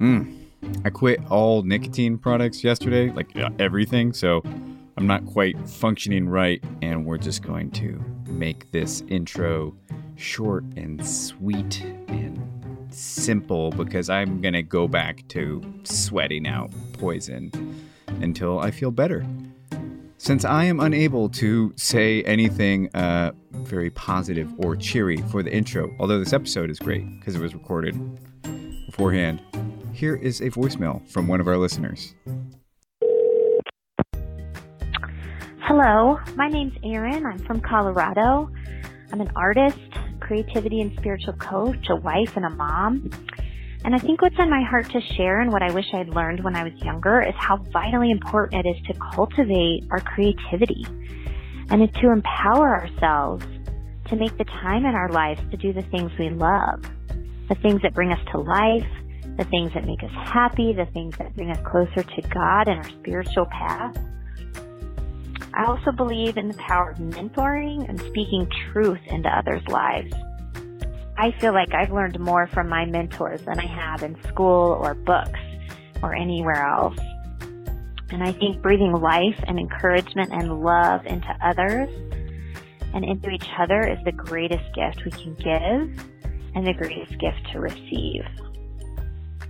Mm. I quit all nicotine products yesterday, like uh, everything, so I'm not quite functioning right, and we're just going to make this intro short and sweet and simple because I'm going to go back to sweating out poison until I feel better. Since I am unable to say anything uh, very positive or cheery for the intro, although this episode is great because it was recorded beforehand, here is a voicemail from one of our listeners. Hello, my name's Erin. I'm from Colorado. I'm an artist, creativity and spiritual coach, a wife, and a mom. And I think what's on my heart to share and what I wish I'd learned when I was younger is how vitally important it is to cultivate our creativity and to empower ourselves to make the time in our lives to do the things we love, the things that bring us to life, the things that make us happy, the things that bring us closer to God and our spiritual path. I also believe in the power of mentoring and speaking truth into others' lives. I feel like I've learned more from my mentors than I have in school or books or anywhere else. And I think breathing life and encouragement and love into others and into each other is the greatest gift we can give and the greatest gift to receive.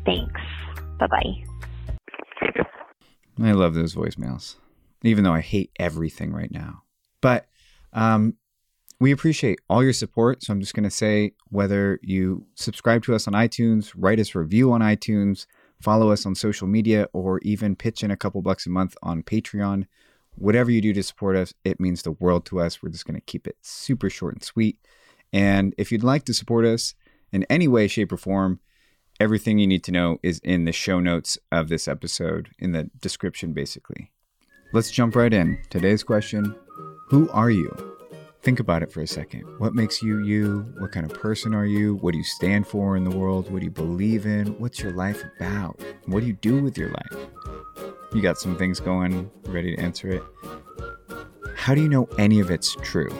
Thanks. Bye bye. I love those voicemails, even though I hate everything right now. But um, we appreciate all your support. So I'm just going to say whether you subscribe to us on iTunes, write us a review on iTunes, follow us on social media, or even pitch in a couple bucks a month on Patreon. Whatever you do to support us, it means the world to us. We're just going to keep it super short and sweet. And if you'd like to support us in any way, shape, or form, everything you need to know is in the show notes of this episode, in the description, basically. Let's jump right in. Today's question Who are you? Think about it for a second. What makes you you? What kind of person are you? What do you stand for in the world? What do you believe in? What's your life about? What do you do with your life? You got some things going, ready to answer it. How do you know any of it's true?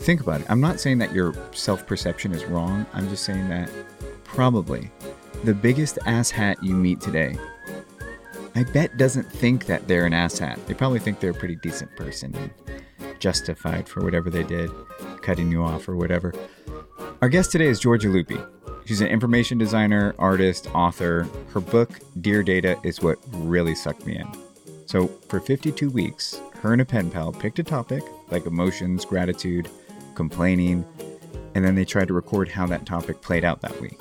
Think about it. I'm not saying that your self perception is wrong. I'm just saying that probably the biggest asshat you meet today, I bet doesn't think that they're an asshat. They probably think they're a pretty decent person and justified for whatever they did, cutting you off or whatever. Our guest today is Giorgia Lupi. She's an information designer, artist, author. Her book, Dear Data, is what really sucked me in. So, for 52 weeks, her and a pen pal picked a topic like emotions, gratitude, complaining, and then they tried to record how that topic played out that week.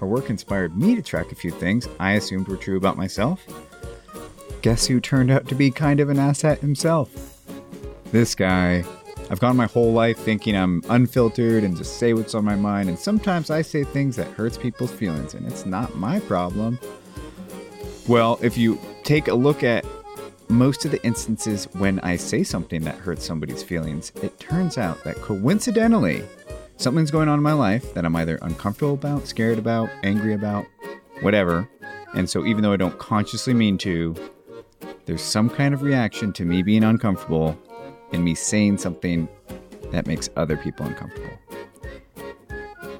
Her work inspired me to track a few things I assumed were true about myself. Guess who turned out to be kind of an asshat himself? this guy. I've gone my whole life thinking I'm unfiltered and just say what's on my mind, and sometimes I say things that hurts people's feelings, and it's not my problem. Well, if you take a look at most of the instances when I say something that hurts somebody's feelings, it turns out that coincidentally, something's going on in my life that I'm either uncomfortable about, scared about, angry about, whatever. And so even though I don't consciously mean to, there's some kind of reaction to me being uncomfortable and me saying something that makes other people uncomfortable.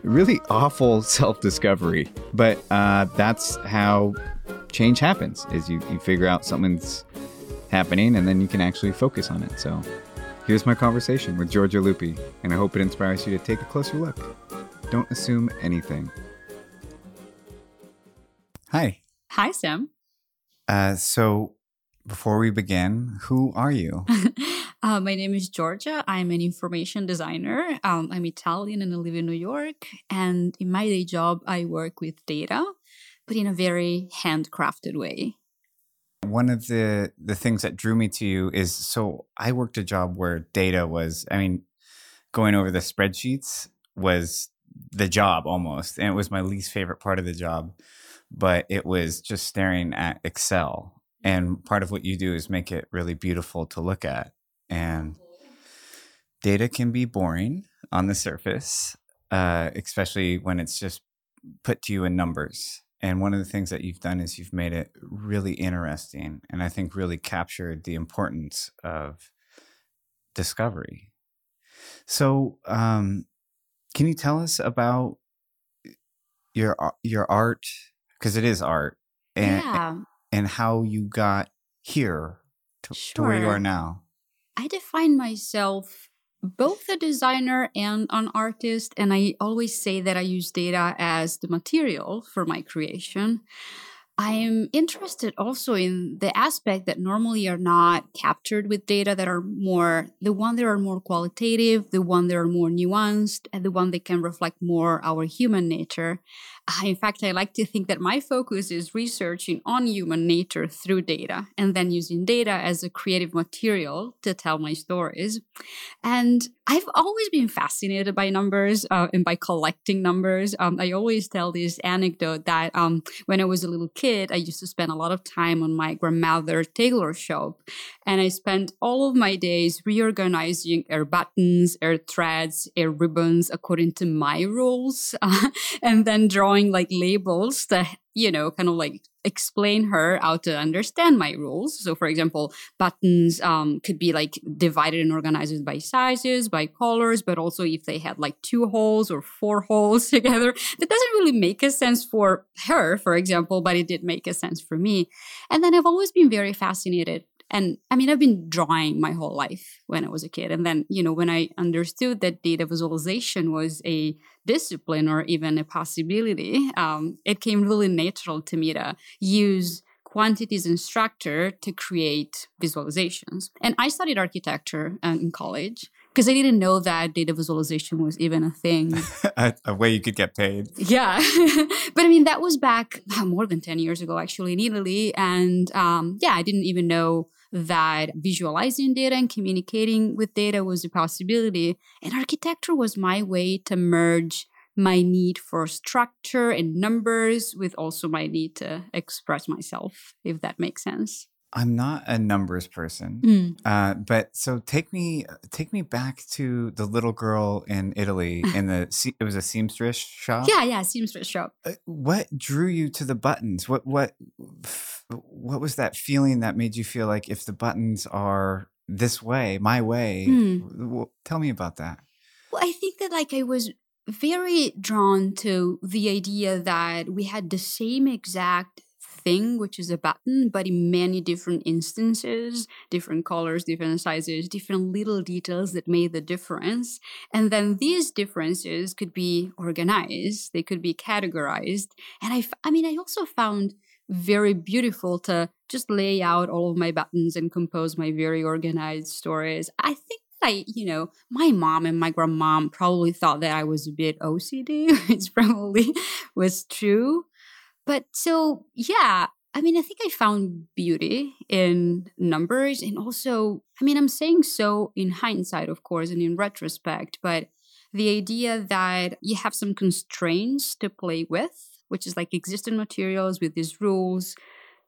Really awful self-discovery, but uh, that's how change happens. Is you, you figure out something's happening, and then you can actually focus on it. So, here's my conversation with Giorgia Lupi, and I hope it inspires you to take a closer look. Don't assume anything. Hi. Hi, Sam. Uh, so, before we begin, who are you? uh, my name is Giorgia. I'm an information designer. Um, I'm Italian and I live in New York. And in my day job, I work with data, but in a very handcrafted way. One of the the things that drew me to you is so I worked a job where data was, I mean, going over the spreadsheets was the job almost, and it was my least favorite part of the job. But it was just staring at Excel and part of what you do is make it really beautiful to look at. And data can be boring on the surface, uh, especially when it's just put to you in numbers. And one of the things that you've done is you've made it really interesting and I think really captured the importance of discovery. So, um, can you tell us about your your art because it is art and yeah. and how you got here to, to where you are now. I define myself both a designer and an artist, and I always say that I use data as the material for my creation. I am interested also in the aspect that normally are not captured with data that are more the one that are more qualitative, the one that are more nuanced, and the one that can reflect more our human nature. Uh, In fact, I like to think that my focus is researching on human nature through data and then using data as a creative material to tell my stories. And I've always been fascinated by numbers uh, and by collecting numbers. Um, I always tell this anecdote that um, when I was a little kid, I used to spend a lot of time on my grandmother's tailor shop. And I spent all of my days reorganizing her buttons, her threads, her ribbons according to my rules, and then drawing like labels that, you know, kind of like explain her how to understand my rules. So, for example, buttons um, could be like divided and organized by sizes, by colors, but also if they had like two holes or four holes together. That doesn't really make a sense for her, for example, but it did make a sense for me. And then I've always been very fascinated. And I mean, I've been drawing my whole life when I was a kid. And then, you know, when I understood that data visualization was a discipline or even a possibility, um, it came really natural to me to use quantities and structure to create visualizations. And I studied architecture uh, in college because I didn't know that data visualization was even a thing. a, a way you could get paid. Yeah. but I mean, that was back more than 10 years ago, actually, in Italy. And um, yeah, I didn't even know that visualizing data and communicating with data was a possibility. And architecture was my way to merge my need for structure and numbers with also my need to express myself, if that makes sense. I'm not a numbers person, Mm. uh, but so take me take me back to the little girl in Italy in the it was a seamstress shop. Yeah, yeah, seamstress shop. Uh, What drew you to the buttons? What what what was that feeling that made you feel like if the buttons are this way, my way? W- tell me about that. Well, I think that like I was very drawn to the idea that we had the same exact thing, which is a button, but in many different instances, different colors, different sizes, different little details that made the difference. And then these differences could be organized, they could be categorized. And I, I mean, I also found very beautiful to just lay out all of my buttons and compose my very organized stories. I think I, you know, my mom and my grandmom probably thought that I was a bit OCD, it's probably was true. But so, yeah, I mean, I think I found beauty in numbers. And also, I mean, I'm saying so in hindsight, of course, and in retrospect, but the idea that you have some constraints to play with, which is like existing materials with these rules,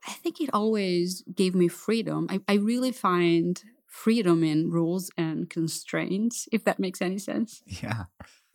I think it always gave me freedom. I, I really find freedom in rules and constraints, if that makes any sense. Yeah.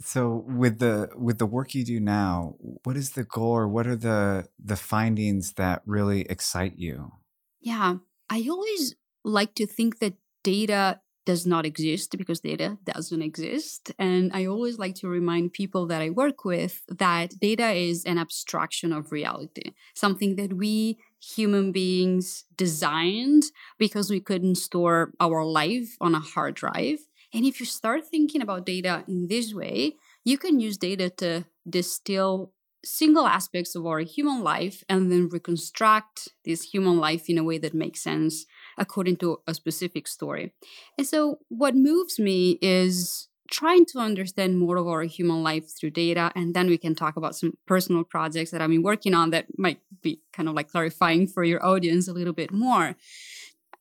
So with the with the work you do now, what is the goal or what are the the findings that really excite you? Yeah, I always like to think that data does not exist because data doesn't exist. And I always like to remind people that I work with that data is an abstraction of reality, something that we human beings designed because we couldn't store our life on a hard drive. And if you start thinking about data in this way, you can use data to distill single aspects of our human life and then reconstruct this human life in a way that makes sense according to a specific story. And so, what moves me is trying to understand more of our human life through data. And then we can talk about some personal projects that I've been working on that might be kind of like clarifying for your audience a little bit more.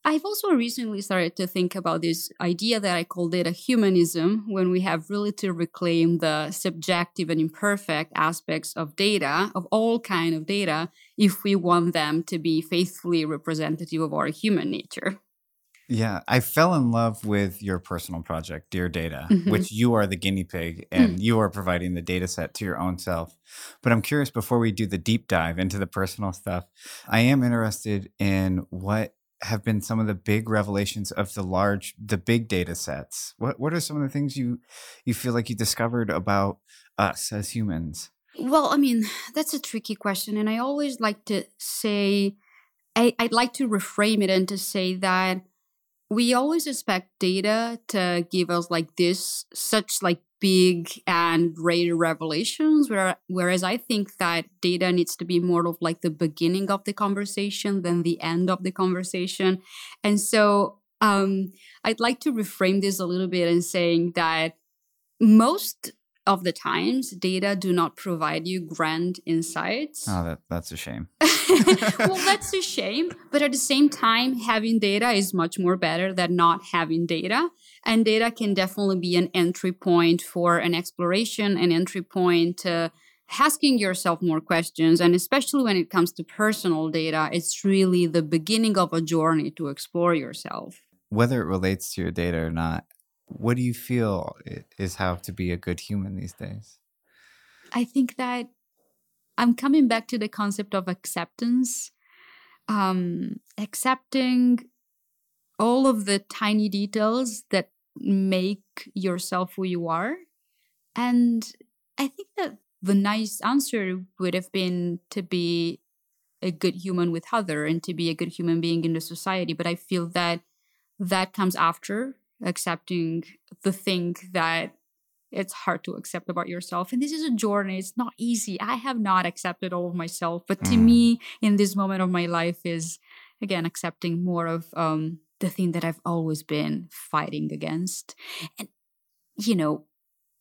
I've also recently started to think about this idea that I call data humanism, when we have really to reclaim the subjective and imperfect aspects of data, of all kind of data, if we want them to be faithfully representative of our human nature. Yeah, I fell in love with your personal project, Dear Data, Mhm. which you are the guinea pig and you are providing the data set to your own self. But I'm curious before we do the deep dive into the personal stuff, I am interested in what have been some of the big revelations of the large the big data sets. What what are some of the things you you feel like you discovered about us as humans? Well, I mean, that's a tricky question. And I always like to say, I, I'd like to reframe it and to say that we always expect data to give us like this, such like big and great revelations, where, whereas I think that data needs to be more of like the beginning of the conversation than the end of the conversation. And so um, I'd like to reframe this a little bit and saying that most of the times data do not provide you grand insights. Oh, that, that's a shame. well, that's a shame. But at the same time, having data is much more better than not having data. And data can definitely be an entry point for an exploration, an entry point to asking yourself more questions. And especially when it comes to personal data, it's really the beginning of a journey to explore yourself. Whether it relates to your data or not, what do you feel is how to be a good human these days? I think that I'm coming back to the concept of acceptance, um, accepting all of the tiny details that make yourself who you are. And I think that the nice answer would have been to be a good human with other and to be a good human being in the society. But I feel that that comes after accepting the thing that it's hard to accept about yourself. And this is a journey. It's not easy. I have not accepted all of myself. But to mm. me, in this moment of my life, is again accepting more of um, the thing that I've always been fighting against. And, you know,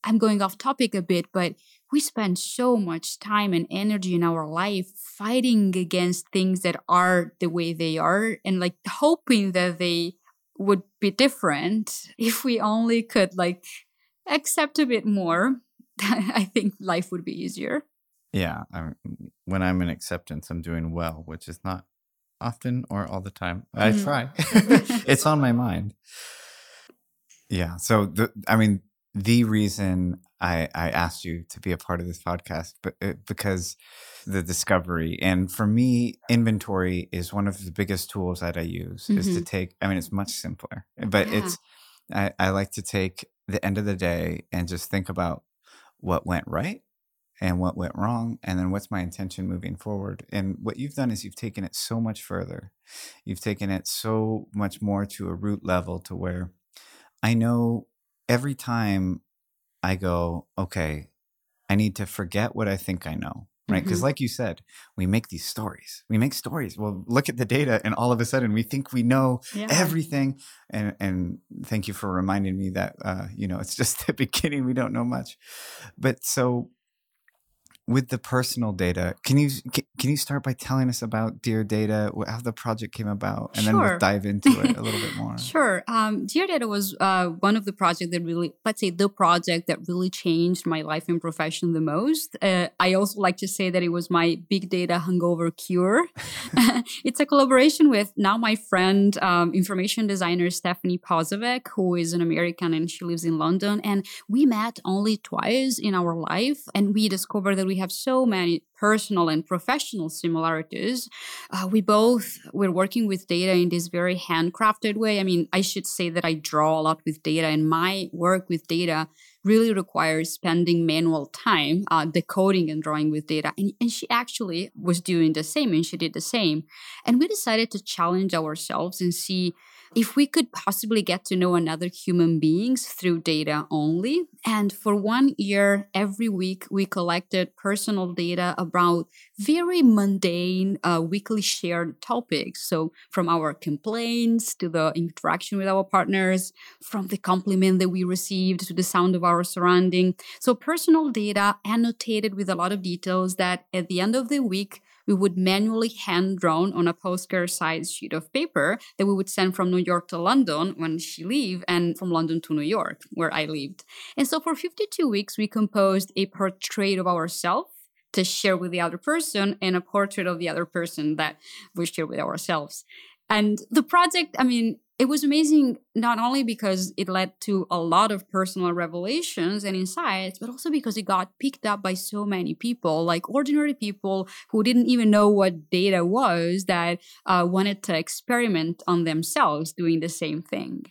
I'm going off topic a bit, but we spend so much time and energy in our life fighting against things that are the way they are and like hoping that they would be different if we only could like accept a bit more. I think life would be easier. Yeah I'm, when i'm in acceptance i'm doing well which is not often or all the time. I mm. try. It's on my mind. Yeah so the, i mean the reason I, I asked you to be a part of this podcast, but uh, because the discovery and for me, inventory is one of the biggest tools that I use. Mm-hmm. Is to mm-hmm. take. I mean, it's much simpler, but yeah. it's. I, I like to take the end of the day and just think about what went right and what went wrong and then what's my intention moving forward and what you've done is you've taken it so much further you've taken it so much more to a root level to where i know every time I go, okay, I need to forget what I think I know. Right. Because, mm-hmm. like you said, we make these stories. We make stories. Well, look at the data, and all of a sudden we think we know yeah. everything. And, and thank you for reminding me that, uh, you know, it's just the beginning. We don't know much. But so with the personal data, can you can you start by telling us about Dear Data, how the project came about, and sure. then we'll dive into it a little bit more. sure. Um, Dear Data was uh, one of the projects that really, let's say, the project that really changed my life and profession the most. Uh, I also like to say that it was my big data hangover cure. it's a collaboration with now my friend, um, information designer Stefanie Posavec, who is an American and she lives in London, and we met only twice in our life, and we discovered that we we have so many personal and professional similarities. Uh, we both were working with data in this very handcrafted way. I mean, I should say that I draw a lot with data, and my work with data really requires spending manual time uh, decoding and drawing with data. And, and she actually was doing the same, and she did the same. And we decided to challenge ourselves and see if we could possibly get to know another human beings through data only. And for one year, every week, we collected personal data about very mundane, uh, weekly shared topics. So from our complaints to the interaction with our partners, from the compliment that we received to the sound of our surrounding. So personal data annotated with a lot of details that at the end of the week, we would manually hand drawn on a postcard sized sheet of paper that we would send from New York to London when she lived and from London to New York where I lived. And so for 52 weeks, we composed a portrait of ourselves to share with the other person and a portrait of the other person that we share with ourselves. And the project, I mean, it was amazing not only because it led to a lot of personal revelations and insights, but also because it got picked up by so many people, like ordinary people who didn't even know what data was that uh, wanted to experiment on themselves doing the same thing.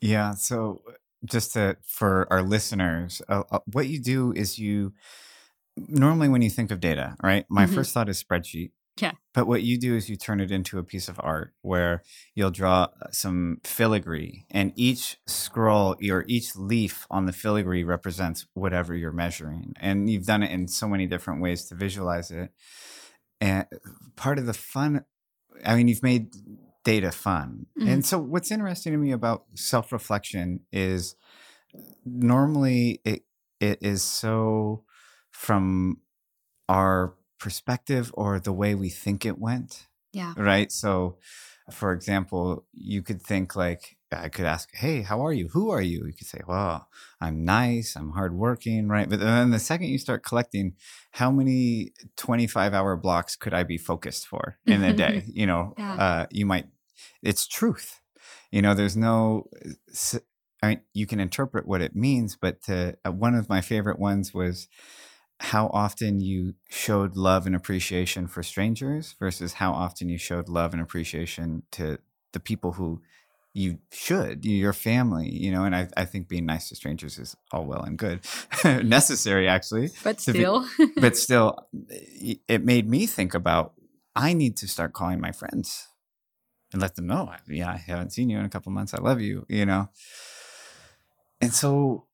Yeah. So, just to, for our listeners, uh, uh, what you do is you normally when you think of data, right? My Mhm. first thought is spreadsheet. Yeah. But what you do is you turn it into a piece of art where you'll draw uh, some filigree, and each scroll or each leaf on the filigree represents whatever you're measuring. And you've done it in so many different ways to visualize it. And part of the fun, I mean, you've made data fun. Mhm. And so, what's interesting to me about self reflection is normally it it is so from our perspective or the way we think it went Yeah. right? So for example you could think like i could ask hey how are you? Who are you? You could say well i'm nice i'm hardworking right? But then the second you start collecting how many 25 hour blocks could i be focused for in a day? You know Yeah. uh, you might it's truth. You know there's no I mean, you can interpret what it means, but to, uh, one of my favorite ones was how often you showed love and appreciation for strangers versus how often you showed love and appreciation to the people who you should, your family, you know. And I, I think being nice to strangers is all well and good, necessary actually But To be- still. but still it made me think about i need to start calling my friends and let them know yeah i haven't seen you in a couple months i love you you know and so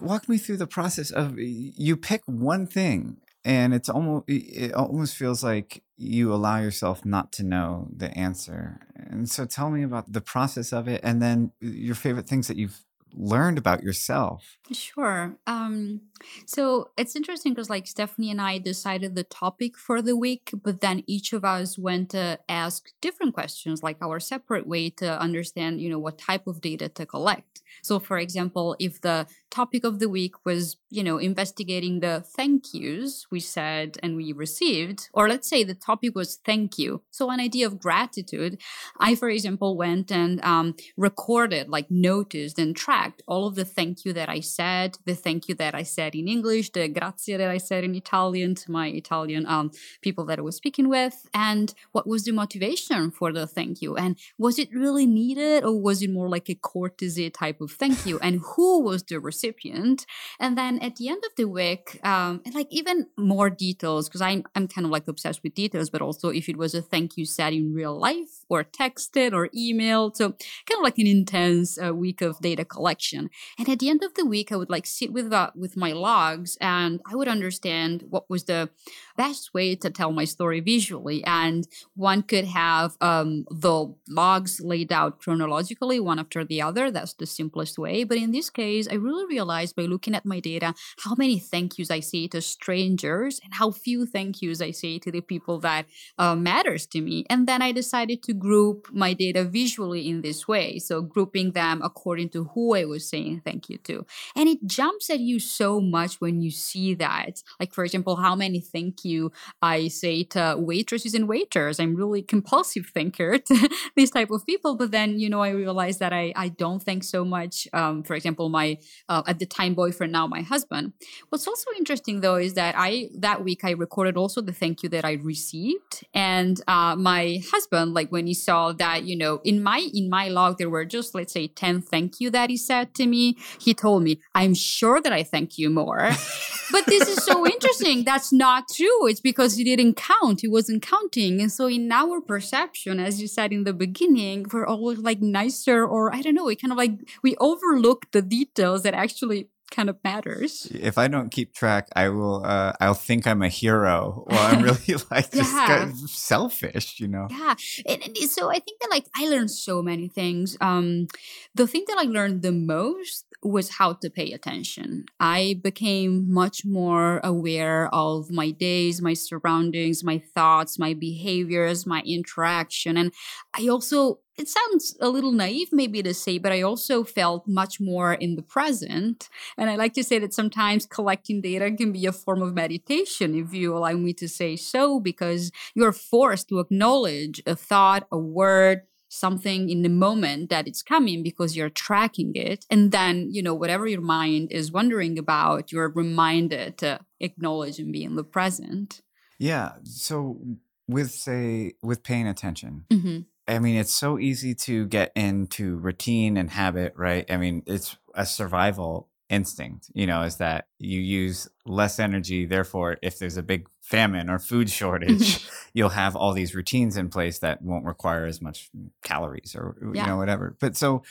walk me through the process of you pick one thing and it's almost it almost feels like you allow yourself not to know the answer and so tell me about the process of it and then your favorite things that you've learned about yourself Sure. Um, so it's interesting because like Stefanie and I decided the topic for the week, but then each of us went to ask different questions, like our separate way to understand, you know, what type of data to collect. So, for example, if the topic of the week was, you know, investigating the thank yous we said and we received, or let's say the topic was thank you. So, an idea of gratitude. I, for example, went and um, recorded, like noticed and tracked all of the thank you that I said, the thank you that I said in English, the grazie that I said in Italian to my Italian um, people that I was speaking with, and what was the motivation for the thank you, and was it really needed, or was it more like a courtesy type of thank you, and who was the recipient, and then at the end of the week, um, and like even more details because I'm I'm kind of like obsessed with details, but also if it was a thank you said in real life or texted or emailed, so kind of like an intense uh, week of data collection. And at the end of the week, I would like sit with uh, with my logs, and I would understand what was the best way to tell my story visually. And one could have um, the logs laid out chronologically, one after the other. That's the simplest way. But in this case, I really realized by looking at my data how many thank yous I say to strangers and how few thank yous I say to the people that uh, matters to me. And then I decided to group my data visually in this way. So grouping them according to who I was saying thank you to. And it jumps at you so much when you see that. Like, for example, how many thank you I say to waitresses and waiters. I'm really compulsive thinker to these type of people. But then, you know, I realized that I, I don't thank so much. Um, for example, my uh, at the time boyfriend, now my husband. What's also interesting though is that I that week I recorded also the thank you that I received, and uh, my husband, like when he saw that, you know, in my in my log there were just let's say ten thank you that he said to me. He told me, "I'm sure that I thank you more." but this is so interesting. That's not true. It's because he didn't count. He wasn't counting. And so in our perception, as you said in the beginning, we're always like nicer or I don't know, we kind of like we overlook the details that actually kind of matters. if I don't keep track, I will. Uh, I'll think I'm a hero. Well, I'm really like just Yeah. kind of selfish, you know. Yeah. And, and so I think that like I learned so many things. Um the thing that I learned the most was how to pay attention. I became much more aware of my days, my surroundings, my thoughts, my behaviors, my interaction. And I also it sounds a little naive maybe to say, but I also felt much more in the present. And I like to say that sometimes collecting data can be a form of meditation, if you allow me to say so, because you're forced to acknowledge a thought, a word, something in the moment that it's coming because you're tracking it. And then, you know, whatever your mind is wondering about, you're reminded to acknowledge and be in the present. Yeah. So with say with paying attention, hmm I mean, it's so easy to get into routine and habit, right? I mean, it's a survival instinct, you know, is that you use less energy. Therefore, if there's a big famine or food shortage, you'll have all these routines in place that won't require as much calories or, yeah. you know, whatever. But so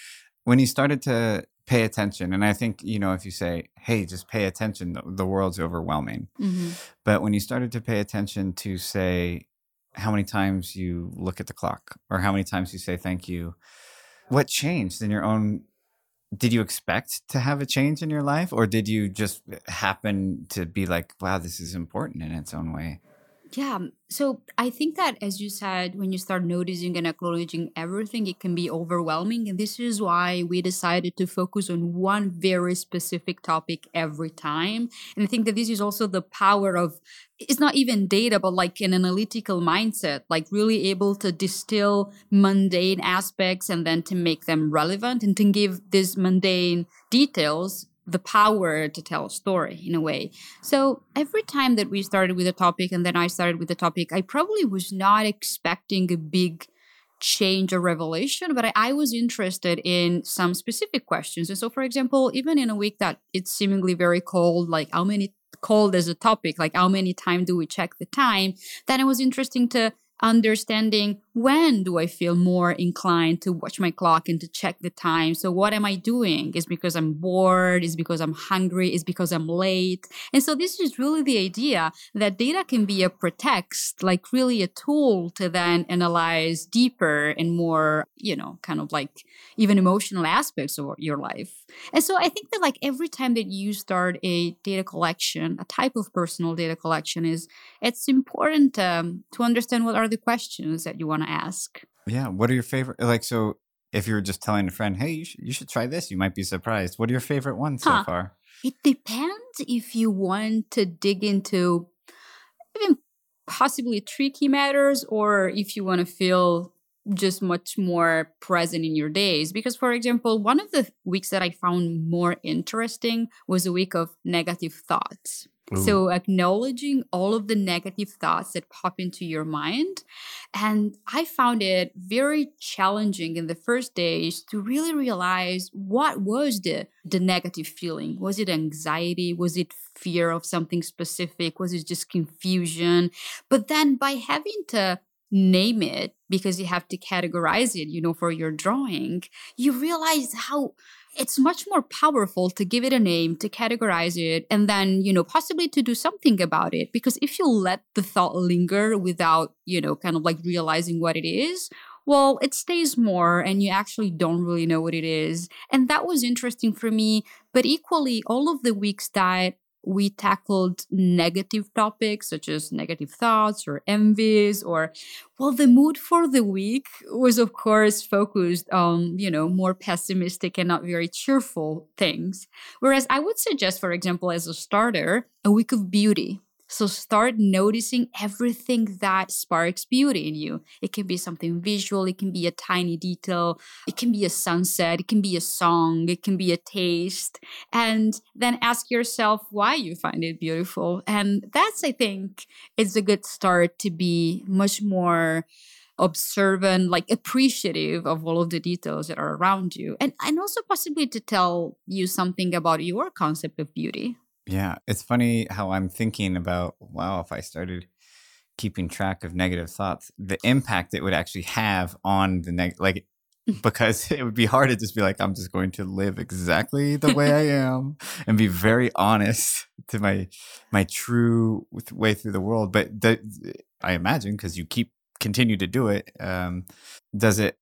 when you started to pay attention, and I think, you know, if you say, hey, just pay attention, the, the world's overwhelming. Mm-hmm. But when you started to pay attention to say, how many times you look at the clock or how many times you say thank you, what changed in your own did you expect to have a change in your life or did you just happen to be like wow this is important in its own way yeah so i think that as you said when you start noticing and acknowledging everything it can be overwhelming and this is why we decided to focus on one very specific topic every time and i think that this is also the power of it's not even data, but like an analytical mindset, like really able to distill mundane aspects and then to make them relevant and to give these mundane details the power to tell a story in a way. So every time that we started with a topic and then I started with the topic, I probably was not expecting a big change or revelation, but I, I, was interested in some specific questions. And so, for example, even in a week that it's seemingly very cold, like how many cold as a topic, like how many times do we check the time, then it was interesting to understanding when do I feel more inclined to watch my clock and to check the time. So what am I doing? Is because I'm bored? Is because I'm hungry? Is because I'm late? And so this is really the idea that data can be a pretext, like really a tool to then analyze deeper and more, you know, kind of like even emotional aspects of your life. And so I think that like every time that you start a data collection, a type of personal data collection is it's important um, to understand what are the questions that you want to ask. Yeah. What are your favorite? Like, so if you're just telling a friend, hey, you should, you should try this, you might be surprised. What are your favorite ones huh. so far? It depends if you want to dig into even possibly tricky matters or if you want to feel just much more present in your days. Because, for example, one of the weeks that I found more interesting was a week of negative thoughts. Ooh. So, acknowledging all of the negative thoughts that pop into your mind. And I found it very challenging in the first days to really realize what was the, the negative feeling. Was it anxiety? Was it fear of something specific? Was it just confusion? But then by having to name it because you have to categorize it, you know, for your drawing, you realize how it's much more powerful to give it a name, to categorize it, and then, you know, possibly to do something about it. Because if you let the thought linger without, you know, kind of like realizing what it is, well, it stays more and you actually don't really know what it is. And that was interesting for me. But equally, all of the weeks that we tackled negative topics such as negative thoughts or envies or well the mood for the week was of course focused on you know more pessimistic and not very cheerful things. Whereas i would suggest for example as a starter a week of beauty so start noticing everything that sparks beauty in you. It can be something visual, it can be a tiny detail, it can be a sunset, it can be a song, it can be a taste. And then ask yourself why you find it beautiful. And that's, I think, is a good start to be much more observant, like appreciative of all of the details that are around you. And, and also possibly to tell you something about your concept of beauty. Yeah, it's funny how I'm thinking about wow, if I started keeping track of negative thoughts, the impact it would actually have on the neg like because it would be hard to just be like I'm just going to live exactly the way I am and be very honest to my my true way through the world. But the, I imagine because you keep continue to do it, um, does it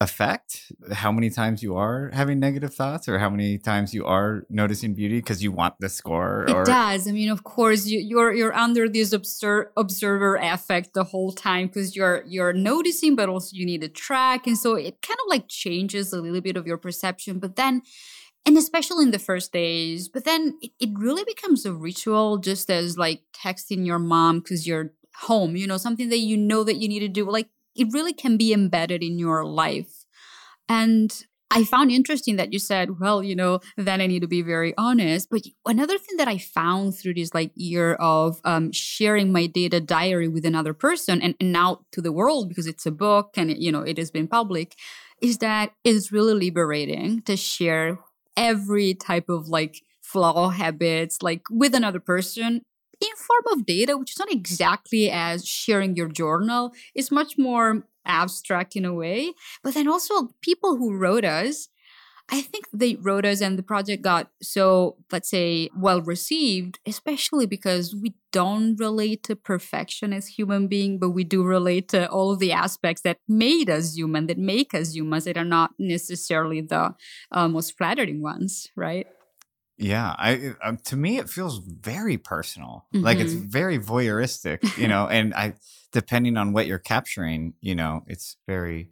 affect how many times you are having negative thoughts or how many times you are noticing beauty because you want the score or... it does. I mean of course you, you're you're under this obser- observer effect the whole time because you're you're noticing but also you need to track. And so it kind of like changes a little bit of your perception but then and especially in the first days but then it, it really becomes a ritual just as like texting your mom because you're home you know something that you know that you need to do like it really can be embedded in your life. And I found interesting that you said, well, you know, then I need to be very honest. But another thing that I found through this like year of um, sharing my data diary with another person and, and now to the world because it's a book and, you know, it has been public is that it's really liberating to share every type of like flaw habits, like with another person in form of data, which is not exactly as sharing your journal. It's much more abstract in a way. But then also people who wrote us, I think they wrote us and the project got so, let's say, well received, especially because we don't relate to perfection as human being, but we do relate to all of the aspects that made us human, that make us humans, that are not necessarily the uh, most flattering ones, right? Yeah, I um, to me it feels very personal. Mm-hmm. Like it's mm-hmm. very voyeuristic, you know, and I depending on what you're capturing, you know, it's very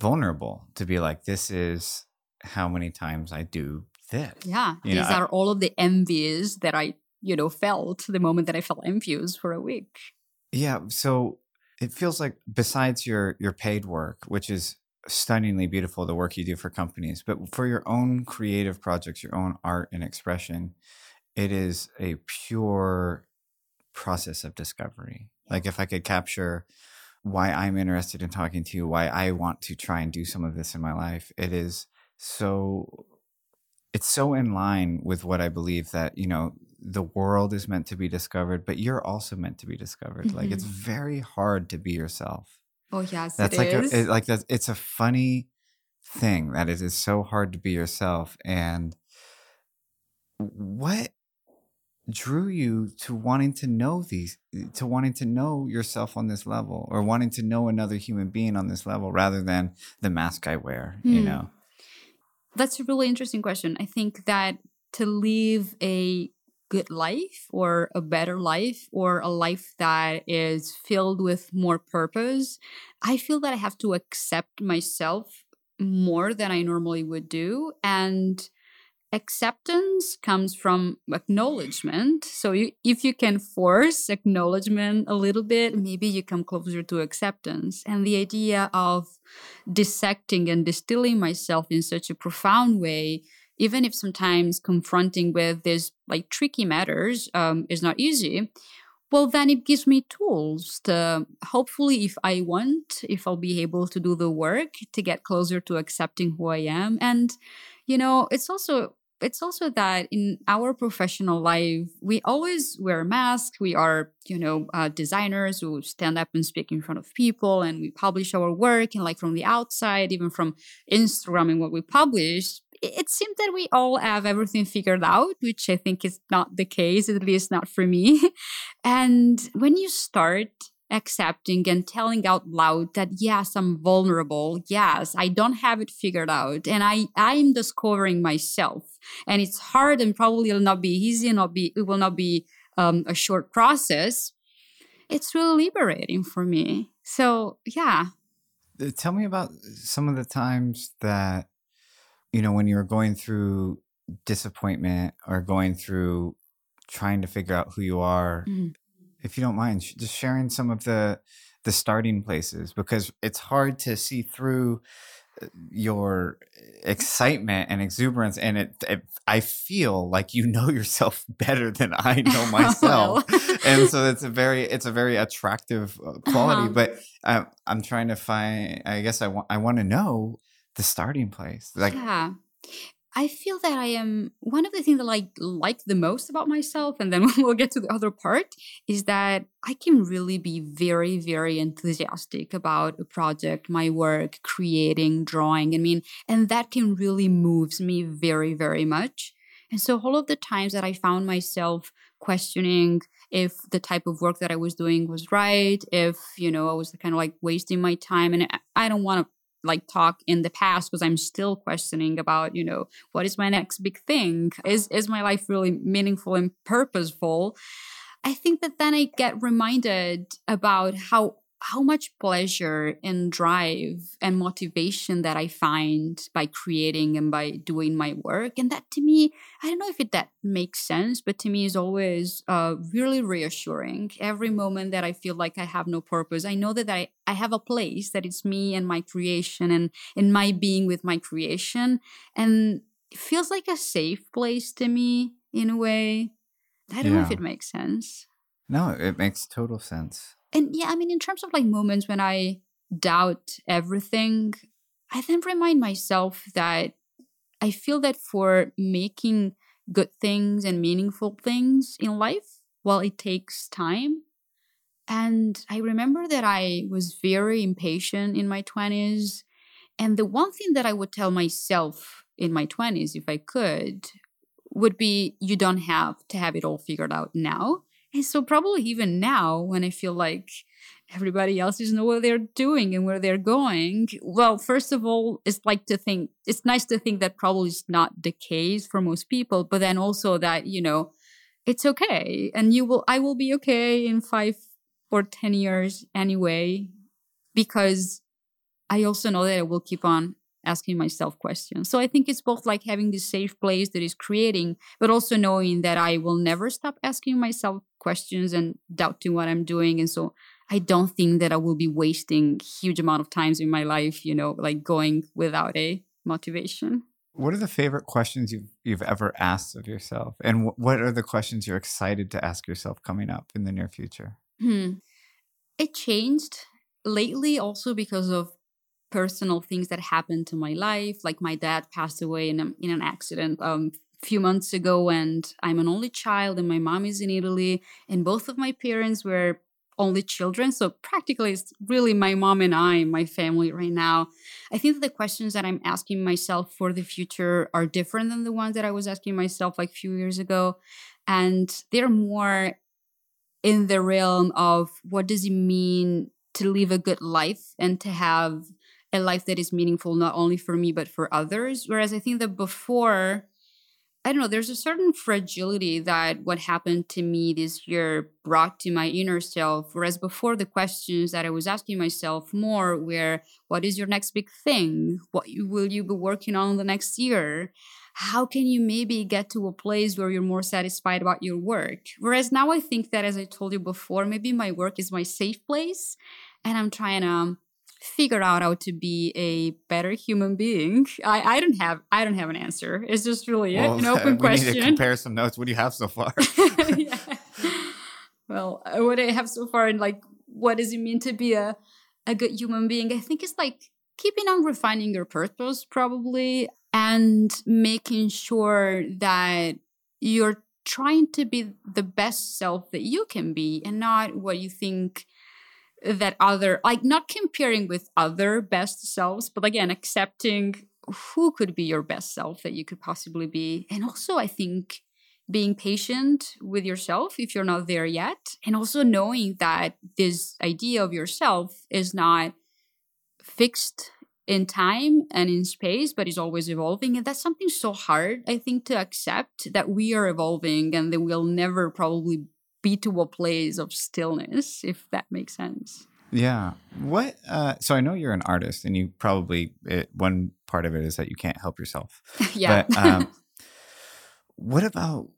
vulnerable to be like this is how many times I do this. Yeah, you these know, are I, all of the envies that I, you know, felt the moment that I felt envious for a week. Yeah, so it feels like besides your your paid work, which is stunningly beautiful the work you do for companies, but for your own creative projects, your own art and expression, it is a pure process of discovery. Like if I could capture why I'm interested in talking to you, why I want to try and do some of this in my life, it is so it's so in line with what I believe that, you know, the world is meant to be discovered, but you're also meant to be discovered. Mm-hmm. Like it's mm-hmm. very hard to be yourself. Oh yes, that's like a, it, like that. It's a funny thing that it is so hard to be yourself. And what drew you to wanting to know these, to wanting to know yourself on this level, or wanting to know another human being on this level, rather than the mask I wear? You hmm. know, that's a really interesting question. I think that to live a good life or a better life or a life that is filled with more purpose, I feel that I have to accept myself more than I normally would do. And acceptance comes from acknowledgement. So you, if you can force acknowledgement a little bit, maybe you come closer to acceptance. And the idea of dissecting and distilling myself in such a profound way even if sometimes confronting with these like tricky matters um, is not easy well then it gives me tools to hopefully if i want if i'll be able to do the work to get closer to accepting who i am. And you know it's also it's also that in our professional life we always wear masks. We are you know uh, designers who stand up and speak in front of people and we publish our work and like from the outside even from instagram and what we publish it seems that we all have everything figured out, which I think is not the case, at least not for me. and when you start accepting and telling out loud that yes i'm vulnerable. Yes i don't have it figured out and i i'm discovering myself and it's hard and probably will not be easy and not be it will not be um, a short process it's really liberating for me. So yeah. Uh, tell me about some of the times that you know, when you're going through disappointment or going through trying to figure out who you are, mm-hmm. if you don't mind, just sharing some of the the starting places because it's hard to see through uh, your excitement and exuberance and it, it, i feel like you know yourself better than i know myself and so it's a very it's a very attractive uh, quality uh-huh. but uh, i'm trying to find i guess i want i want to know the starting place. Like, yeah. I feel that I am one of the things that I like the most about myself, and then we'll get to the other part, is that I can really be very, very enthusiastic about a project, my work, creating, drawing. I mean, and that can really moves me very, very much. And so all of the times that I found myself questioning if the type of work that I was doing was right, if, you know, I was kind of like wasting my time. And I don't want to like talk in the past because i'm still questioning about you know what is my next big thing? Is is my life really meaningful and purposeful? I think that then i get reminded about how how much pleasure and drive and motivation that I find by creating and by doing my work. And that to me, I don't know if it that makes sense, but to me is always uh, really reassuring. Every moment that I feel like I have no purpose, I know that I, I have a place that it's me and my creation and, and my being with my creation. And it feels like a safe place to me in a way. I don't yeah. know if it makes sense. No, it makes total sense and yeah, I mean, in terms of like moments when I doubt everything, I then remind myself that I feel that for making good things and meaningful things in life, well, it takes time. And I remember that I was very impatient in my 20s. And the one thing that I would tell myself in my 20s, if I could, would be you don't have to have it all figured out now. And so, probably even now, when I feel like everybody else is know what they're doing and where they're going, well, first of all, it's like to think, it's nice to think that probably is not the case for most people, but then also that, you know, it's okay. And you will, I will be okay in five or 10 years anyway, because I also know that I will keep on asking myself questions. So I think it's both like having this safe place that is creating, but also knowing that I will never stop asking myself questions and doubting what I'm doing. And so I don't think that I will be wasting huge amount of times in my life, you know, like going without a motivation. What are the favorite questions you've you've ever asked of yourself, and what are the questions you're excited to ask yourself coming up in the near future? Hmm. It changed lately, also because of personal things that happened to my life. Like my dad passed away in, a, in an accident um, a few months ago, and I'm an only child, and my mom is in Italy, and both of my parents were only children. So practically, it's really my mom and I, my family right now. I think that the questions that I'm asking myself for the future are different than the ones that I was asking myself like a few years ago. And they're more in the realm of what does it mean to live a good life and to have a life that is meaningful not only for me but for others. Whereas i think that before i don't know there's a certain fragility that what happened to me this year brought to my inner self. Whereas before the questions that i was asking myself more were what is your next big thing? What will you be working on the next year? How can you maybe get to a place where you're more satisfied about your work? Whereas now i think that as i told you before maybe my work is my safe place and i'm trying to figure out how to be a better human being? I, I don't have I don't have an answer. It's just really well, an open we question. Need to compare some notes. What do you have so far? yeah. Well, uh, what I have so far, and like, what does it mean to be a a good human being? I think it's like keeping on refining your purpose, probably, and making sure that you're trying to be the best self that you can be, and not what you think that other like not comparing with other best selves but again accepting who could be your best self that you could possibly be. And also i think being patient with yourself if you're not there yet and also knowing that this idea of yourself is not fixed in time and in space but is always evolving. And that's something so hard i think to accept that we are evolving and that we'll never probably be to a place of stillness, if that makes sense. Yeah. What? Uh, so I know you're an artist, and you probably it, one part of it is that you can't help yourself. yeah. But um, what about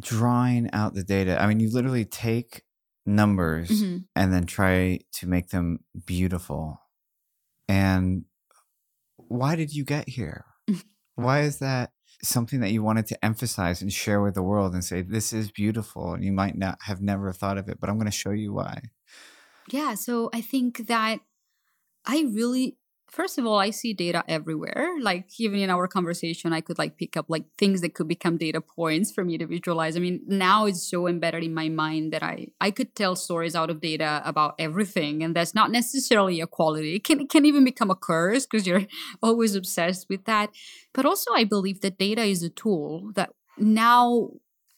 drawing out the data? I mean, you literally take numbers mm-hmm. and then try to make them beautiful. And why did you get here? why is that something that you wanted to emphasize and share with the world and say this is beautiful and you might not have never thought of it but i'm going to show you why. Yeah so i think that i really first of all i see data everywhere. Like even in our conversation i could like pick up like things that could become data points for me to visualize. I mean now it's so embedded in my mind that i i could tell stories out of data about everything and that's not necessarily a quality. It can, it can even become a curse because you're always obsessed with that. But also i believe that data is a tool that now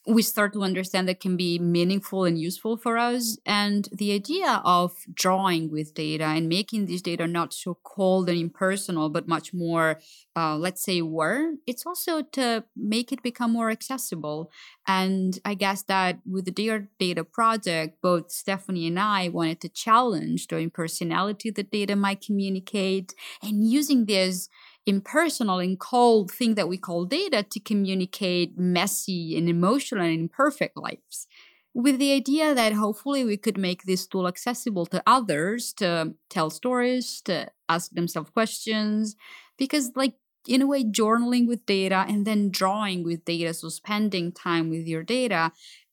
we start to understand that can be meaningful and useful for us. And the idea of drawing with data and making this data not so cold and impersonal, but much more, uh, let's say, warm, it's also to make it become more accessible. And I guess that with the Dear Data project, both Stefanie and I wanted to challenge the impersonality that data might communicate and using this impersonal and cold thing that we call data to communicate messy and emotional and imperfect lives. With the idea that hopefully we could make this tool accessible to others to tell stories to ask themselves questions because like in a way journaling with data and then drawing with data so spending time with your data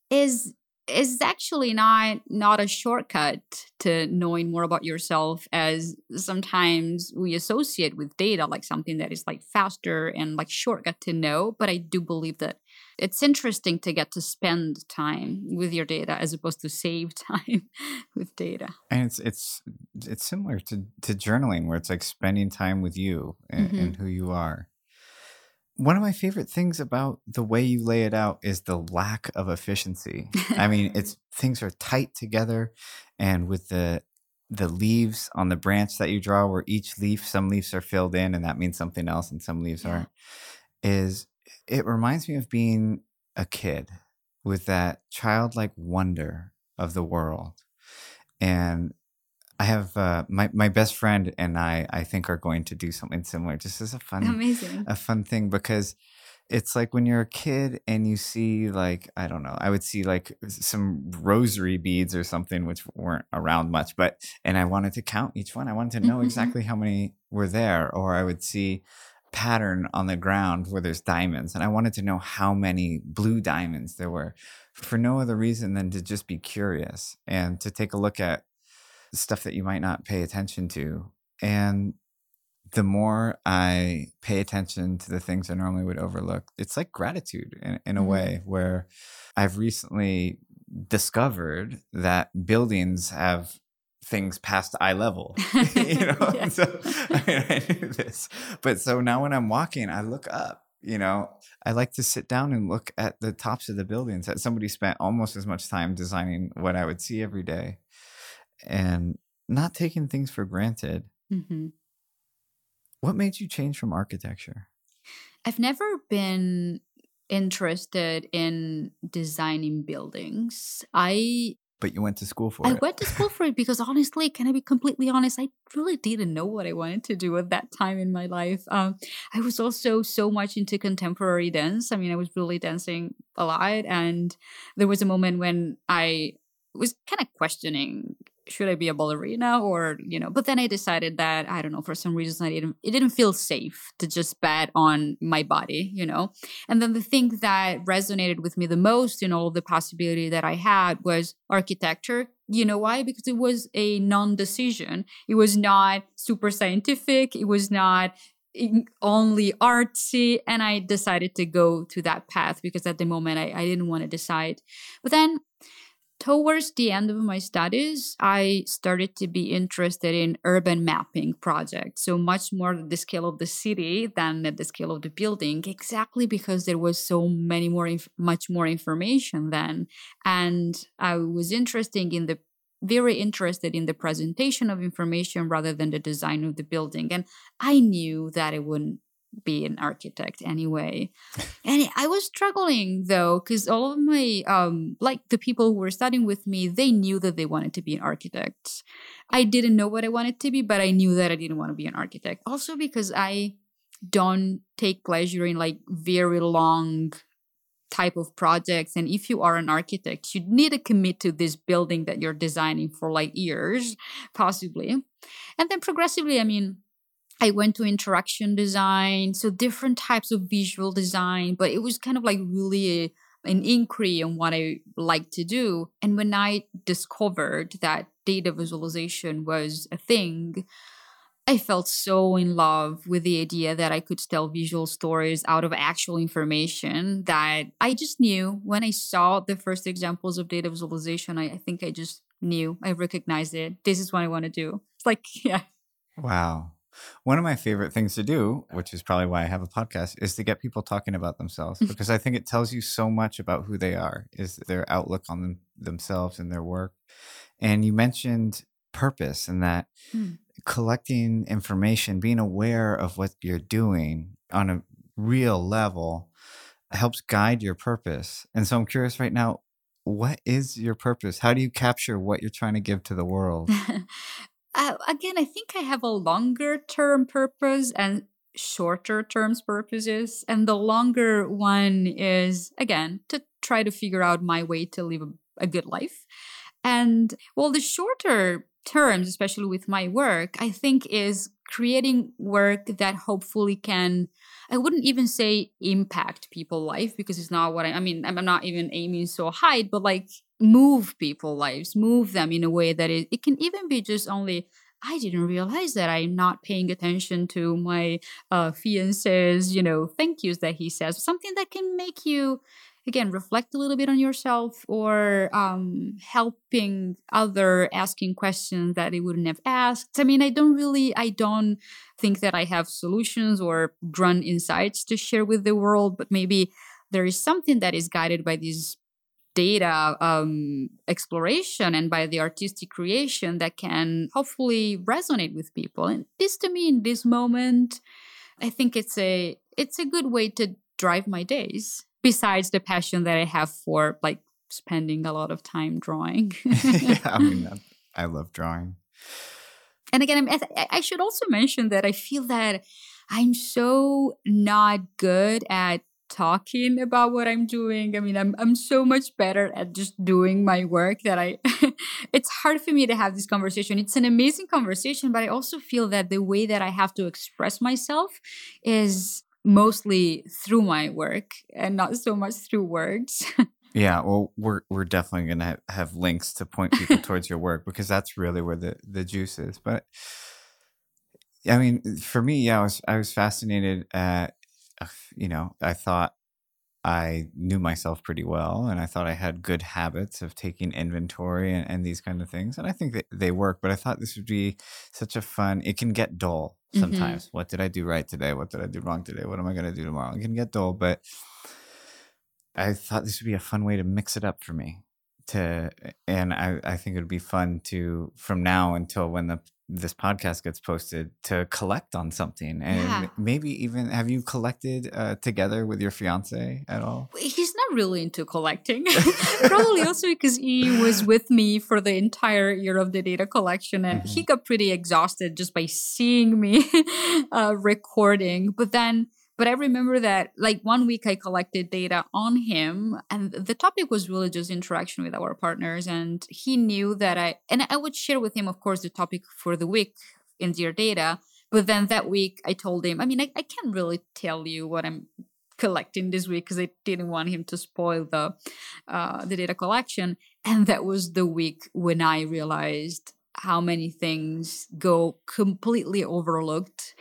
is is actually not not a shortcut to knowing more about yourself as sometimes we associate with data like something that is like faster and like shortcut to know but i do believe that it's interesting to get to spend time with your data as opposed to save time with data and it's it's it's similar to to journaling where it's like spending time with you and, mm-hmm. and who you are one of my favorite things about the way you lay it out is the lack of efficiency. I mean, it's things are tight together and with the the leaves on the branch that you draw where each leaf some leaves are filled in and that means something else and some leaves yeah. aren't is it reminds me of being a kid with that childlike wonder of the world and I have uh, my my best friend and I. I think are going to do something similar. Just as a fun, amazing, a fun thing because it's like when you're a kid and you see like I don't know. I would see like some rosary beads or something which weren't around much, but and I wanted to count each one. I wanted to know mm-hmm. exactly how many were there, or I would see pattern on the ground where there's diamonds and I wanted to know how many blue diamonds there were for no other reason than to just be curious and to take a look at stuff that you might not pay attention to. And the more I pay attention to the things I normally would overlook, it's like gratitude in, in a mm-hmm. way where I've recently discovered that buildings have things past eye level. you know, so I, mean, I knew this, but so now when I'm walking, I look up. You know, I like to sit down and look at the tops of the buildings that somebody spent almost as much time designing what I would see every day and not taking things for granted. Mm-hmm. What made you change from architecture? I've never been interested in designing buildings. I but you went to school for I it. I went to school for it because honestly, can I be completely honest? I really didn't know what I wanted to do at that time in my life. Um, I was also so much into contemporary dance. I mean, I was really dancing a lot, and there was a moment when I was kind of questioning should I be a ballerina or you know? But then I decided that I don't know for some reason I didn't it didn't feel safe to just bet on my body, you know. And then the thing that resonated with me the most in all the possibility that I had was architecture. You know why? Because it was a non-decision. It was not super scientific. It was not only artsy and i decided to go to that path because at the moment I, I didn't want to decide but then towards the end of my studies, I started to be interested in urban mapping projects. So much more the scale of the city than at the scale of the building, exactly because there was so many more, inf- much more information then. And I was interested in the very interested in the presentation of information rather than the design of the building. And I knew that it wouldn't be an architect anyway. and I was struggling though, because all of my, um, like the people who were studying with me, they knew that they wanted to be an architect. I didn't know what I wanted to be, but I knew that I didn't want to be an architect. Also because I don't take pleasure in like very long type of projects and if you are an architect you need to commit to this building that you're designing for like years possibly and then progressively i mean I went to interaction design, so different types of visual design, but it was kind of like really a, an inquiry on what I like to do. And when I discovered that data visualization was a thing, I felt so in love with the idea that I could tell visual stories out of actual information that I just knew when I saw the first examples of data visualization. I, I think I just knew, I recognized it. This is what I want to do. It's like, yeah. Wow. One of my favorite things to do, which is probably why I have a podcast, is to get people talking about themselves because I think it tells you so much about who they are, is their outlook on them, themselves and their work. And you mentioned purpose and that mm. collecting information, being aware of what you're doing on a real level helps guide your purpose. And so I'm curious right now, what is your purpose? How do you capture what you're trying to give to the world? Uh, again, I think I have a longer term purpose and shorter terms purposes. And the longer one is, again, to try to figure out my way to live a, a good life. And well, the shorter terms, especially with my work, I think is creating work that hopefully can I wouldn't even say impact people life because it's not what I, I mean I'm not even aiming so high but like move people lives move them in a way that it, it can even be just only I didn't realize that I'm not paying attention to my uh, fiance's, you know, thank yous that he says. Something that can make you, again, reflect a little bit on yourself or um, helping other asking questions that they wouldn't have asked. I mean, I don't really, I don't think that I have solutions or grand insights to share with the world, but maybe there is something that is guided by these data um, exploration and by the artistic creation that can hopefully resonate with people. And this, to me, in this moment, I think it's a it's a good way to drive my days. Besides the passion that I have for like spending a lot of time drawing. yeah, I mean, I love drawing. And again, I should also mention that I feel that I'm so not good at talking about what I'm doing. I mean, I'm I'm so much better at just doing my work that I it's hard for me to have this conversation. It's an amazing conversation, but I also feel that the way that I have to express myself is mostly through my work and not so much through words. yeah, well, we're we're definitely going to have links to point people towards your work because that's really where the the juice is. But I mean, for me, yeah, I was I was fascinated at you know, I thought I knew myself pretty well and I thought I had good habits of taking inventory and, and, these kind of things. And I think that they work, but I thought this would be such a fun, it can get dull mm-hmm. sometimes. Mm-hmm. What did I do right today? What did I do wrong today? What am I going to do tomorrow? It can get dull, but I thought this would be a fun way to mix it up for me to and I, I think it would be fun to from now until when the this podcast gets posted to collect on something and yeah. maybe even have you collected uh, together with your fiance at all he's not really into collecting probably also because he was with me for the entire year of the data collection and mm-hmm. he got pretty exhausted just by seeing me uh, recording but then but I remember that like one week I collected data on him and the topic was really just interaction with our partners. And he knew that I, and I would share with him, of course, the topic for the week in Dear Data. But then that week I told him, I mean, I, I can't really tell you what I'm collecting this week because I didn't want him to spoil the uh, the data collection. And that was the week when I realized how many things go completely overlooked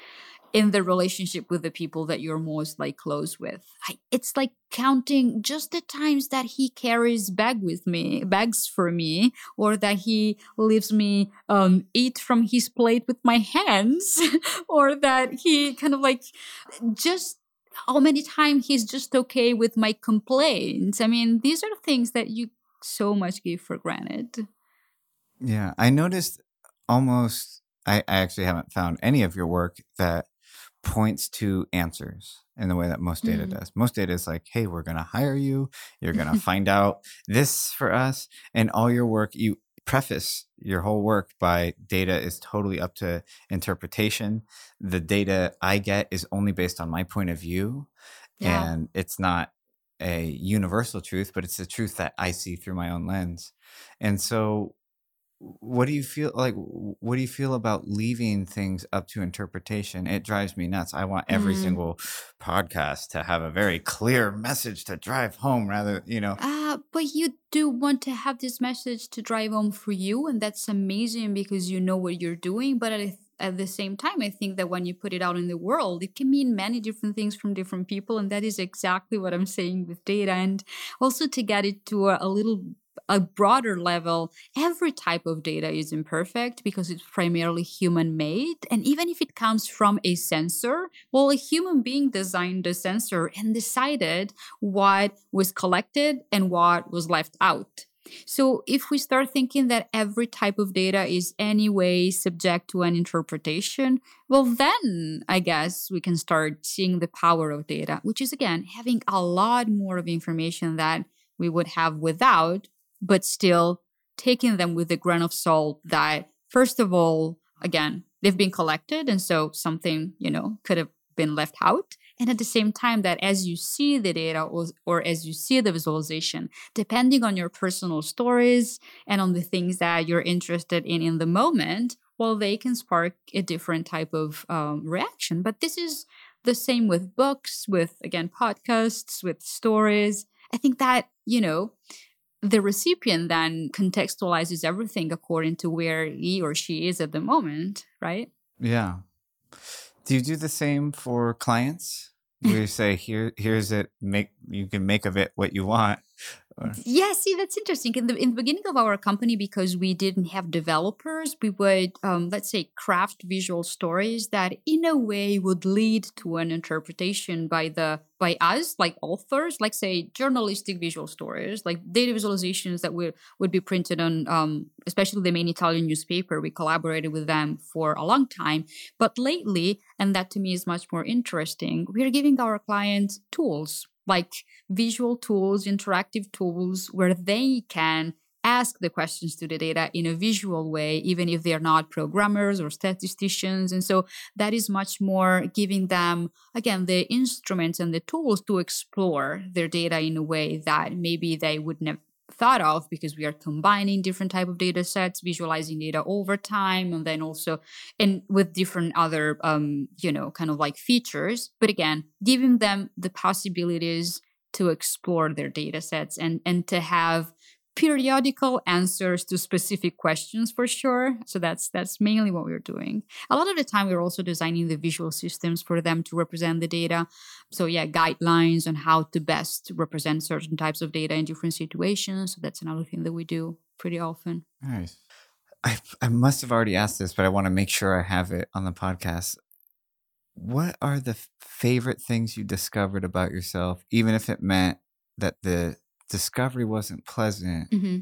in the relationship with the people that you're most like close with. I, it's like counting just the times that he carries bag with me, bags for me, or that he leaves me um, eat from his plate with my hands, or that he kind of like just how many times he's just okay with my complaints. I mean, these are things that you so much give for granted. Yeah, I noticed almost I, I, actually haven't found any of your work that points to answers in the way that most data mm. does. Most data is like, hey, we're going to hire you. You're going to find out this for us. And all your work, you preface your whole work by data is totally up to interpretation. The data I get is only based on my point of view. Yeah. And it's not a universal truth, but it's the truth that I see through my own lens. And so what do you feel like what do you feel about leaving things up to interpretation? It drives me nuts. I want every mm. single podcast to have a very clear message to drive home rather you know? Uh, but you do want to have this message to drive home for you and that's amazing because you know what you're doing but at, at the same time i think that when you put it out in the world it can mean many different things from different people and that is exactly what i'm saying with data. And also to get it to a, a little a broader level, every type of data is imperfect because it's primarily human made. And even if it comes from a sensor, well, a human being designed the sensor and decided what was collected and what was left out. So, if we start thinking that every type of data is anyway subject to an interpretation, well, then I guess we can start seeing the power of data, which is again having a lot more of information that we would have without but still taking them with a grain of salt that, first of all, again, they've been collected. And so something, you know, could have been left out. And at the same time, that as you see the data or, or, as you see the visualization, depending on your personal stories and on the things that you're interested in in the moment, well, they can spark a different type of um, reaction. But this is the same with books, with, again, podcasts, with stories. I think that, you know, the recipient then contextualizes everything according to where he or she is at the moment, right? Yeah. Do you do the same for clients? Where you say, "Here, here's it. Make you can make of it what you want." Or- Yeah, see, that's interesting. In the in the beginning of our company, because we didn't have developers, we would um, let's say craft visual stories that, in a way, would lead to an interpretation by the by us, like authors, like say journalistic visual stories, like data visualizations that would would be printed on, um, especially the main Italian newspaper. We collaborated with them for a long time, but lately, and that to me is much more interesting, we are giving our clients tools like visual tools, interactive tools, where they can ask the questions to the data in a visual way, even if they're not programmers or statisticians. And so that is much more giving them, again, the instruments and the tools to explore their data in a way that maybe they wouldn't have thought of because we are combining different type of data sets visualizing data over time and then also and with different other um you know kind of like features. But again giving them the possibilities to explore their data sets and and to have periodical answers to specific questions for sure. So that's that's mainly what we're doing. A lot of the time we're also designing the visual systems for them to represent the data. So yeah guidelines on how to best represent certain types of data in different situations. So that's another thing that we do pretty often. Nice. I I must have already asked this, but I want to make sure I have it on the podcast. What are the favorite things you discovered about yourself, even if it meant that the discovery wasn't pleasant, hmm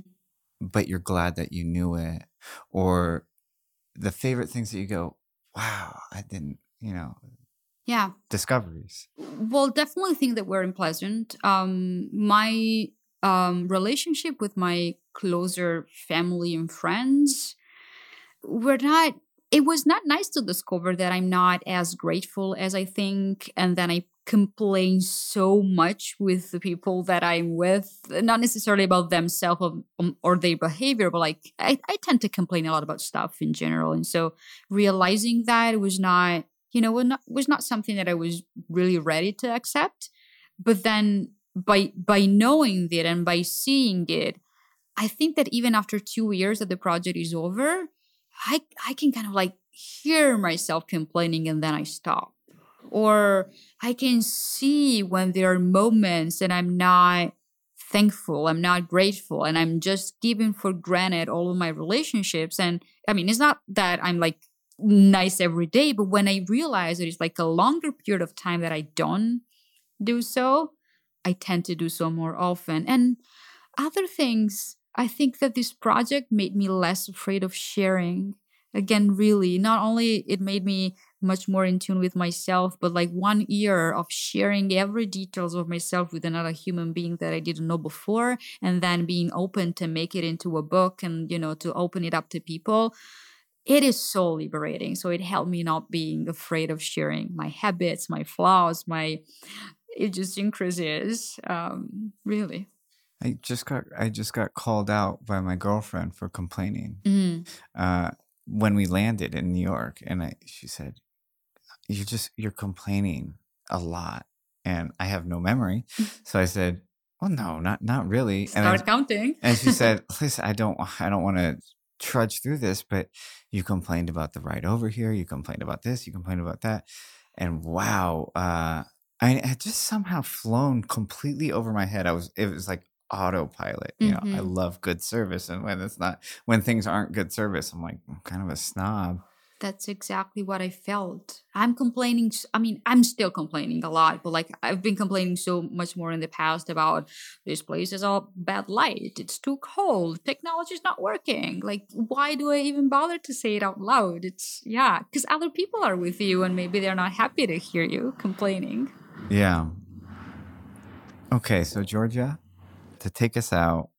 but you're glad that you knew it? Or the favorite things that you go, wow, I didn't, you know, yeah discoveries. well definitely think that we're unpleasant um my um relationship with my closer family and friends we're not it was not nice to discover that i'm not as grateful as i think and then i complain so much with the people that i'm with not necessarily about themselves or, um, or their behavior but like I, I tend to complain a lot about stuff in general and so realizing that was not you know was not, was not something that i was really ready to accept but then by by knowing it and by seeing it i think that even after two years that the project is over i i can kind of like hear myself complaining and then i stop or i can see when there are moments that i'm not thankful i'm not grateful and i'm just giving for granted all of my relationships and i mean it's not that i'm like nice every day but when i realize that it's like a longer period of time that i don't do so I tend to do so more often. And other things, I think that this project made me less afraid of sharing. Again, really, not only it made me much more in tune with myself, but like one year of sharing every details of myself with another human being that I didn't know before, and then being open to make it into a book and you know to open it up to people. It is so liberating. So it helped me not being afraid of sharing my habits, my flaws, my it idiosyncrasies. Um, really. I just got I just got called out by my girlfriend for complaining. Mm. uh, when we landed in New York, and I, she said, "You just you're complaining a lot," and I have no memory. So I said, "Well, no, not not really." And, Start then, counting. and she said, "Listen, I don't I don't want to trudge through this, but you complained about the ride over here. You complained about this. You complained about that, and wow." Uh, I had just somehow flown completely over my head. I was it was like autopilot. You know, I Mhm. love good service, and when it's not when things aren't good service, I'm like I'm kind of a snob. That's exactly what I felt. I'm complaining. I mean, I'm still complaining a lot, but like I've been complaining so much more in the past about this place is all bad light. It's too cold. Technology's not working. Like, why do I even bother to say it out loud? It's, yeah, because other people are with you and maybe they're not happy to hear you complaining. Yeah. Okay, so Giorgia, to take us out,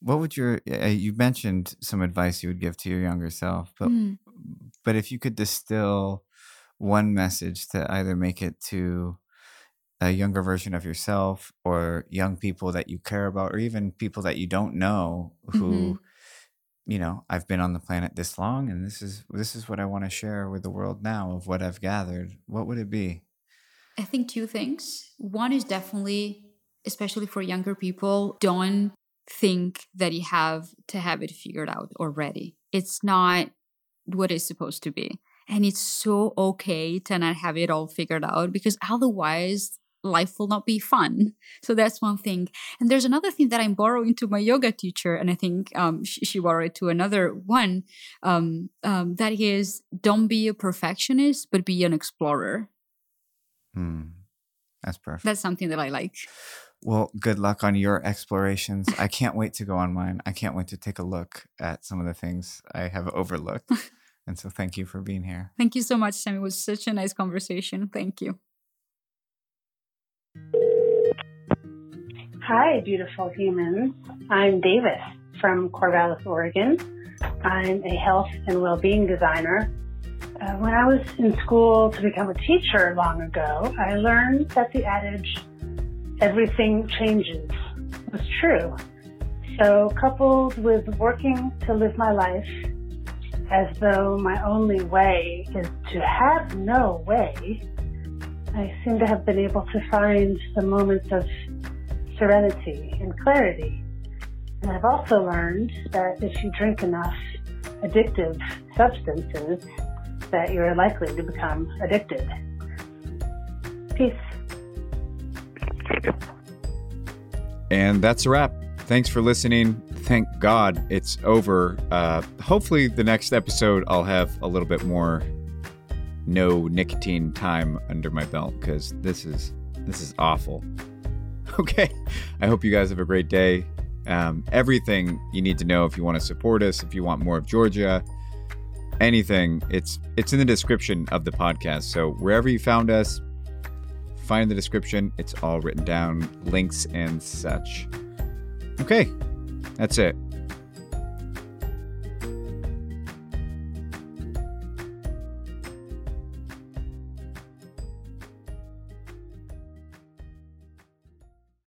what would your uh, you mentioned some advice you would give to your younger self, but Mm. But if you could distill one message to either make it to a younger version of yourself or young people that you care about or even people that you don't know mm-hmm. who you know I've been on the planet this long and this is this is what I want to share with the world now of what I've gathered what would it be I think two things. One is definitely, especially for younger people, don't think that you have to have it figured out already. It's not what it's supposed to be. And it's so okay to not have it all figured out because otherwise life will not be fun. So that's one thing. And there's another thing that I'm borrowing to my yoga teacher, and I think um, she, she, borrowed it to another one. Um, um, that is, don't be a perfectionist, but be an explorer. Hmm. That's perfect. That's something that I like. Well, good luck on your explorations. I can't wait to go on mine. I can't wait to take a look at some of the things I have overlooked. and so thank you for being here. Thank you so much, Sam. It was such a nice conversation. Thank you. Hi, beautiful humans. I'm Davis from Corvallis, Oregon. I'm a health and well-being designer. Uh, when I was in school to become a teacher long ago, I learned that the adage, everything changes, was true. So coupled with working to live my life as though my only way is to have no way, I seem to have been able to find the moments of serenity and clarity. And I've also learned that if you drink enough addictive substances, that you're likely to become addicted. Peace. And that's a wrap. Thanks for listening. Thank God it's over. Uh, hopefully, the next episode I'll have a little bit more no nicotine time under my belt because this is this is awful. Okay. I hope you guys have a great day. Um, everything you need to know if you want to support us, if you want more of Giorgia, anything, it's it's in the description of the podcast. So wherever you found us, find the description. It's all written down, links and such. Okay. That's it.